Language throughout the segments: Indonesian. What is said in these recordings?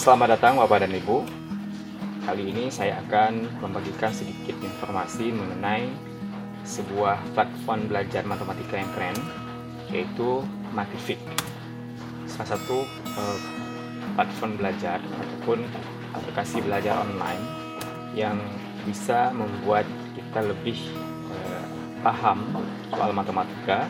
Selamat datang Bapak dan Ibu. Kali ini saya akan membagikan sedikit informasi mengenai sebuah platform belajar matematika yang keren, yaitu Matific. Salah satu eh, platform belajar ataupun aplikasi belajar online yang bisa membuat kita lebih eh, paham soal matematika,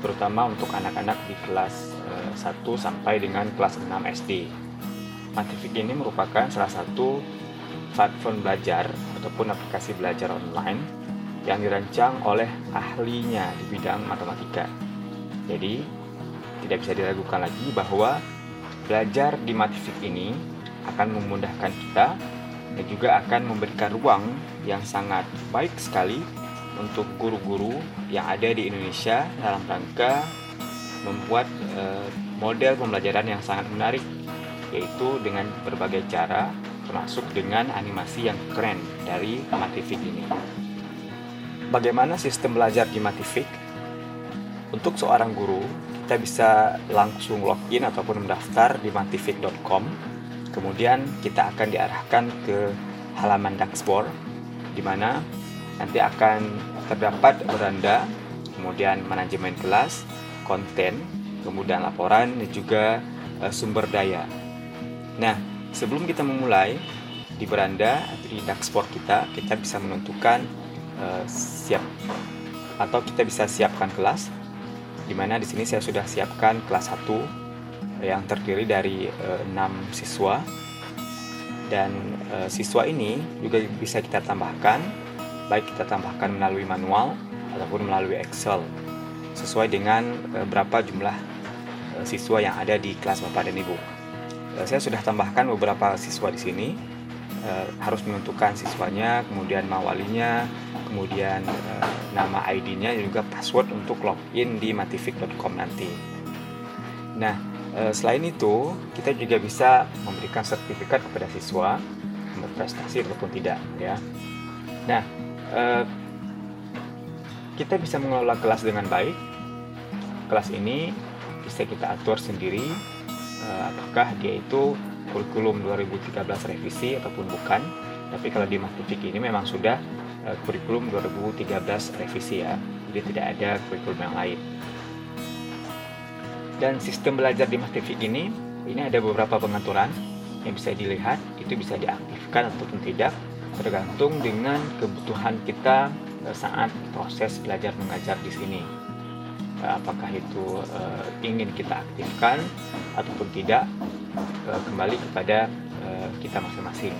terutama untuk anak-anak di kelas eh, 1 sampai dengan kelas 6 SD. Matific ini merupakan salah satu platform belajar ataupun aplikasi belajar online yang dirancang oleh ahlinya di bidang matematika. Jadi, tidak bisa diragukan lagi bahwa belajar di Matific ini akan memudahkan kita dan juga akan memberikan ruang yang sangat baik sekali untuk guru-guru yang ada di Indonesia dalam rangka membuat eh, model pembelajaran yang sangat menarik yaitu dengan berbagai cara termasuk dengan animasi yang keren dari Matific ini. Bagaimana sistem belajar di Matific? Untuk seorang guru, kita bisa langsung login ataupun mendaftar di matific.com. Kemudian kita akan diarahkan ke halaman dashboard di mana nanti akan terdapat beranda, kemudian manajemen kelas, konten, kemudian laporan dan juga uh, sumber daya. Nah, sebelum kita memulai di beranda di dashboard kita, kita bisa menentukan uh, siap atau kita bisa siapkan kelas. Di mana di sini saya sudah siapkan kelas 1 yang terdiri dari uh, 6 siswa dan uh, siswa ini juga bisa kita tambahkan baik kita tambahkan melalui manual ataupun melalui Excel sesuai dengan berapa jumlah siswa yang ada di kelas Bapak dan Ibu. Eh, saya sudah tambahkan beberapa siswa di sini. Uh, harus menentukan siswanya kemudian mawalinya kemudian uh, nama ID-nya dan juga password untuk login di matific.com nanti. Nah uh, selain itu kita juga bisa memberikan sertifikat kepada siswa berprestasi ataupun tidak ya. Nah uh, kita bisa mengelola kelas dengan baik. Kelas ini bisa kita atur sendiri apakah dia itu kurikulum 2013 revisi ataupun bukan? Tapi kalau di Matific ini memang sudah uh, kurikulum 2013 revisi ya. Jadi tidak ada kurikulum yang lain. Dan sistem belajar di Matific ini ini ada beberapa pengaturan yang bisa dilihat itu bisa diaktifkan ataupun tidak tergantung dengan kebutuhan kita eh, saat proses belajar mengajar di sini apakah itu uh, ingin kita aktifkan ataupun tidak uh, kembali kepada uh, kita masing-masing.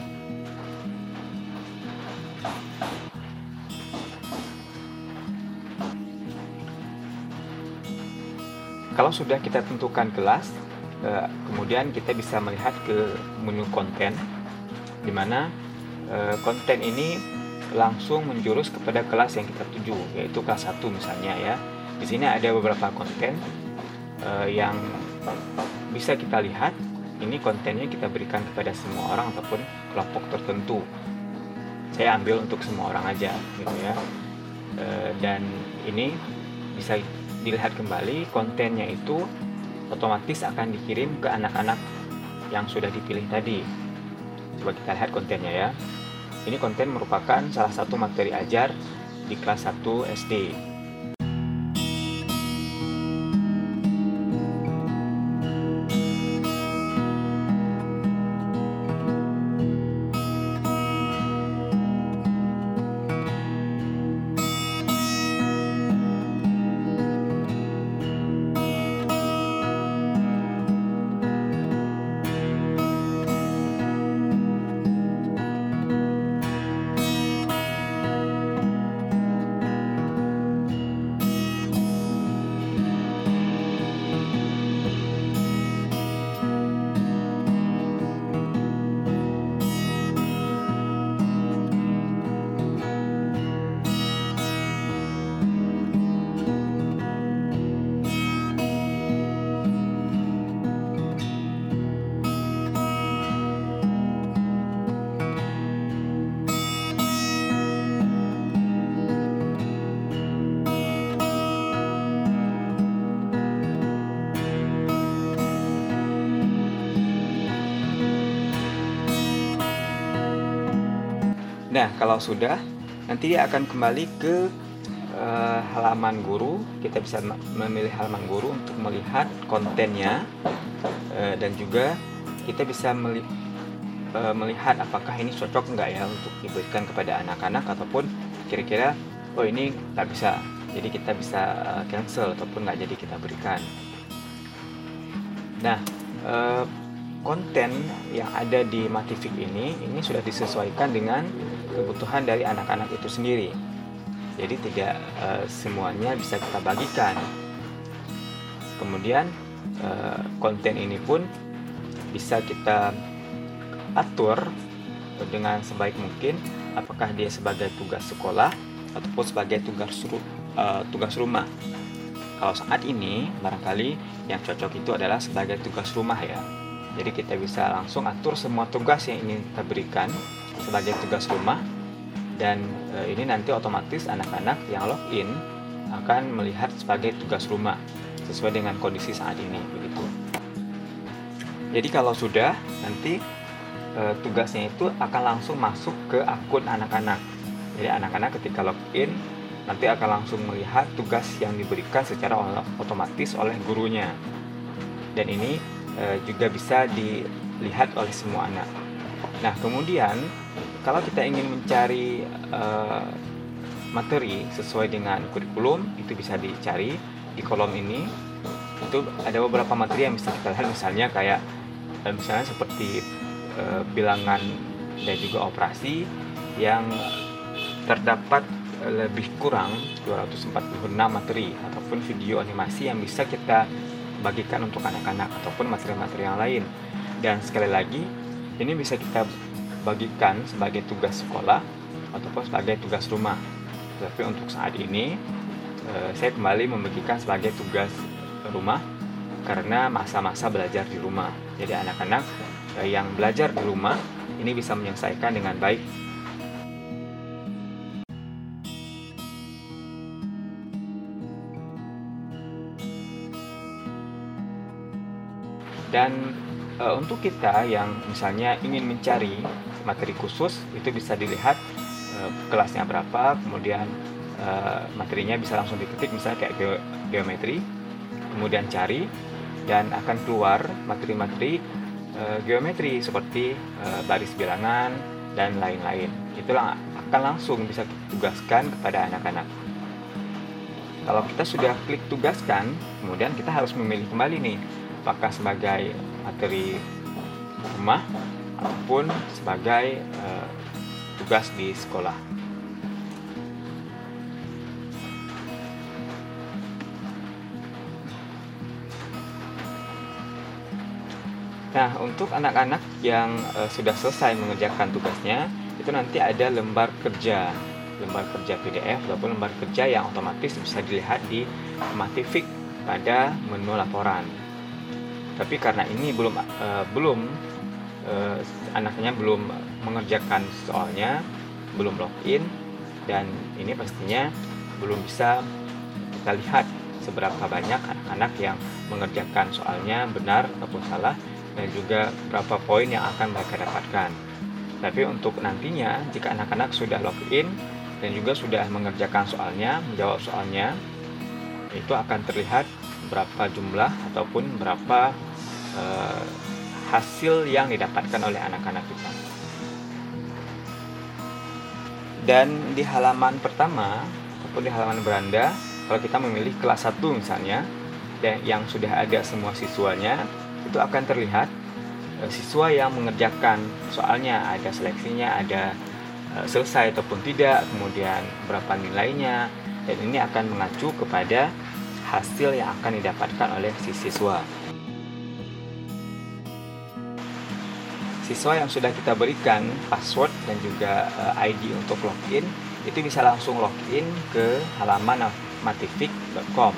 Kalau sudah kita tentukan kelas, uh, kemudian kita bisa melihat ke menu konten, di mana uh, konten ini langsung menjurus kepada kelas yang kita tuju, yaitu kelas 1 misalnya ya di sini ada beberapa konten uh, yang bisa kita lihat. Ini kontennya kita berikan kepada semua orang ataupun kelompok tertentu. Saya ambil untuk semua orang aja, gitu ya. Uh, dan ini bisa dilihat kembali kontennya itu otomatis akan dikirim ke anak-anak yang sudah dipilih tadi. Coba kita lihat kontennya ya. Ini konten merupakan salah satu materi ajar di kelas 1 SD. Nah, kalau sudah, nanti dia akan kembali ke uh, halaman guru. Kita bisa memilih halaman guru untuk melihat kontennya uh, dan juga kita bisa meli uh, melihat apakah ini cocok enggak ya untuk diberikan kepada anak-anak ataupun kira-kira oh ini tak bisa. Jadi kita bisa cancel ataupun nggak jadi kita berikan. Nah, konten yang ada di Matific ini ini sudah disesuaikan dengan kebutuhan dari anak-anak itu sendiri. Jadi tidak uh, semuanya bisa kita bagikan. Kemudian uh, konten ini pun bisa kita atur dengan sebaik mungkin apakah dia sebagai tugas sekolah ataupun sebagai tugas uh, tugas rumah. Kalau saat ini barangkali yang cocok itu adalah sebagai tugas rumah ya jadi kita bisa langsung atur semua tugas yang ingin kita berikan sebagai tugas rumah dan e, ini nanti otomatis anak-anak yang login akan melihat sebagai tugas rumah sesuai dengan kondisi saat ini begitu. Jadi kalau sudah nanti e, tugasnya itu akan langsung masuk ke akun anak-anak. Jadi anak-anak ketika login nanti akan langsung melihat tugas yang diberikan secara otomatis oleh gurunya. Dan ini Eh, juga bisa dilihat oleh semua anak. Nah, kemudian kalau kita ingin mencari uh, materi sesuai dengan kurikulum, itu bisa dicari di kolom ini. Itu ada beberapa materi yang bisa kita lihat, misalnya kayak eh, misalnya seperti uh, bilangan dan juga operasi yang terdapat lebih kurang 246 materi ataupun video animasi yang bisa kita bagikan untuk anak-anak ataupun materi-materi yang lain. Dan sekali lagi, ini bisa kita bagikan sebagai tugas sekolah ataupun sebagai tugas rumah. Tapi untuk saat ini, eh, saya kembali membagikan sebagai tugas rumah karena masa-masa belajar di rumah. Jadi anak-anak eh, yang belajar di rumah ini bisa menyelesaikan dengan baik Dan e, untuk kita yang misalnya ingin mencari materi khusus itu bisa dilihat e, kelasnya berapa, kemudian e, materinya bisa langsung diketik misalnya kayak ge geometri, kemudian cari dan akan keluar materi-materi e, geometri seperti e, baris bilangan dan lain-lain. Itulah akan langsung bisa ditugaskan kepada anak-anak. Kalau kita sudah klik tugaskan, kemudian kita harus memilih kembali nih apakah sebagai materi rumah ataupun sebagai uh, tugas di sekolah. Nah, untuk anak-anak yang uh, sudah selesai mengerjakan tugasnya, itu nanti ada lembar kerja, lembar kerja PDF ataupun lembar kerja yang otomatis bisa dilihat di Matific pada menu laporan tapi karena ini belum uh, belum uh, anaknya belum mengerjakan soalnya belum login dan ini pastinya belum bisa kita lihat seberapa banyak anak-anak yang mengerjakan soalnya benar ataupun salah dan juga berapa poin yang akan mereka dapatkan. Tapi untuk nantinya jika anak-anak sudah login dan juga sudah mengerjakan soalnya, menjawab soalnya, itu akan terlihat berapa jumlah ataupun berapa uh, hasil yang didapatkan oleh anak-anak kita. Dan di halaman pertama ataupun di halaman beranda, kalau kita memilih kelas 1 misalnya dan yang sudah ada semua siswanya, itu akan terlihat uh, siswa yang mengerjakan soalnya ada seleksinya, ada uh, selesai ataupun tidak, kemudian berapa nilainya, dan ini akan mengacu kepada hasil yang akan didapatkan oleh si siswa. Siswa yang sudah kita berikan password dan juga eh, ID untuk login itu bisa langsung login ke halaman matific.com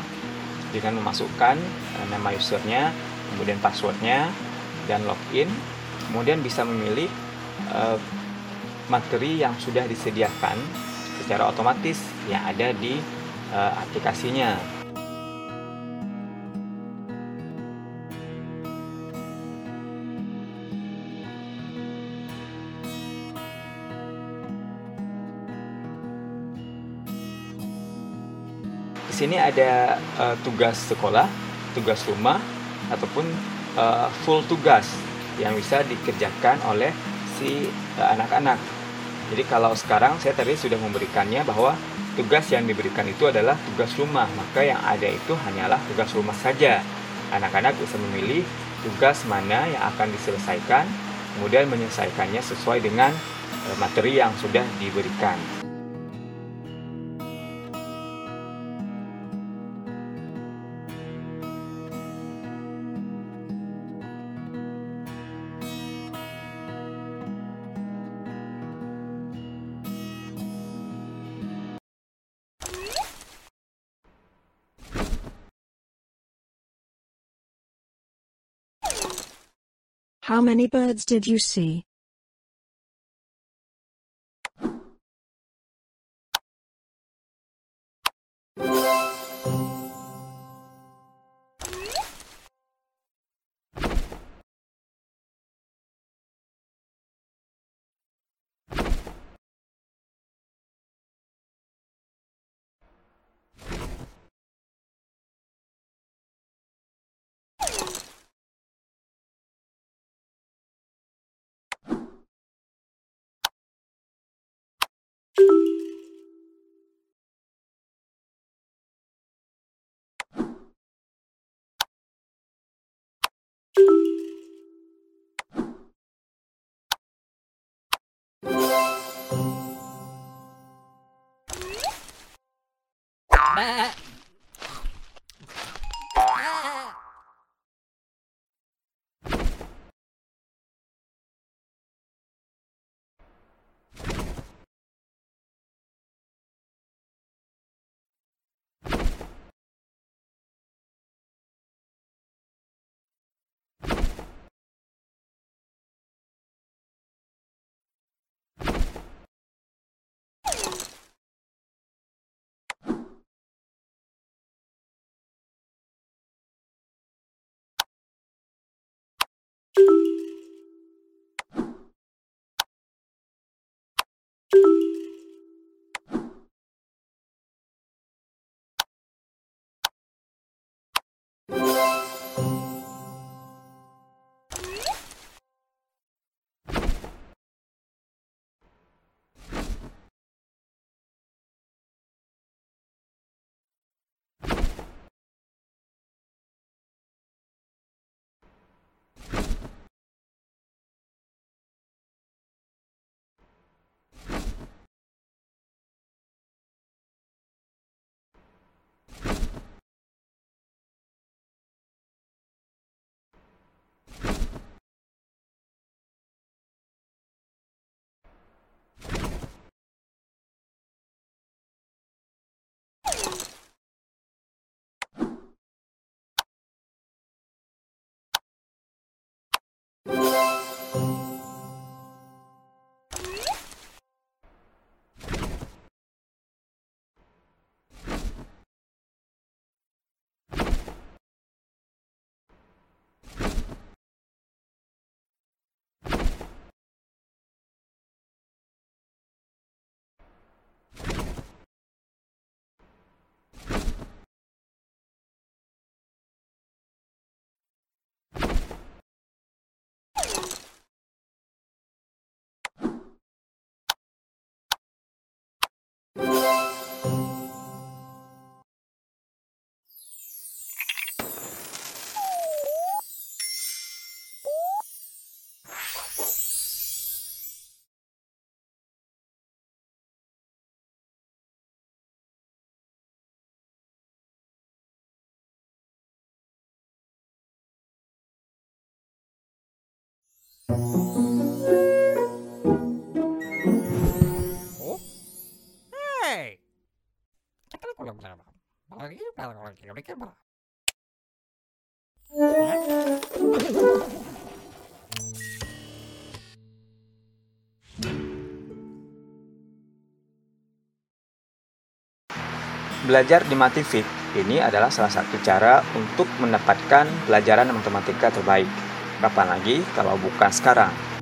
dengan memasukkan uh, nama usernya, kemudian passwordnya dan login, kemudian bisa memilih uh, materi yang sudah disediakan secara otomatis yang ada di aplikasinya. Sini ada uh, tugas sekolah, tugas rumah, ataupun uh, full tugas yang bisa dikerjakan oleh si anak-anak. Uh, Jadi kalau sekarang saya tadi sudah memberikannya bahwa tugas yang diberikan itu adalah tugas rumah, maka yang ada itu hanyalah tugas rumah saja. Anak-anak bisa memilih tugas mana yang akan diselesaikan, kemudian menyelesaikannya sesuai dengan materi yang sudah diberikan. How many birds did you see? 哎哎！Oh? Hey! Belajar di Matifik ini adalah salah satu cara untuk mendapatkan pelajaran matematika terbaik. Kapan lagi kalau bukan sekarang?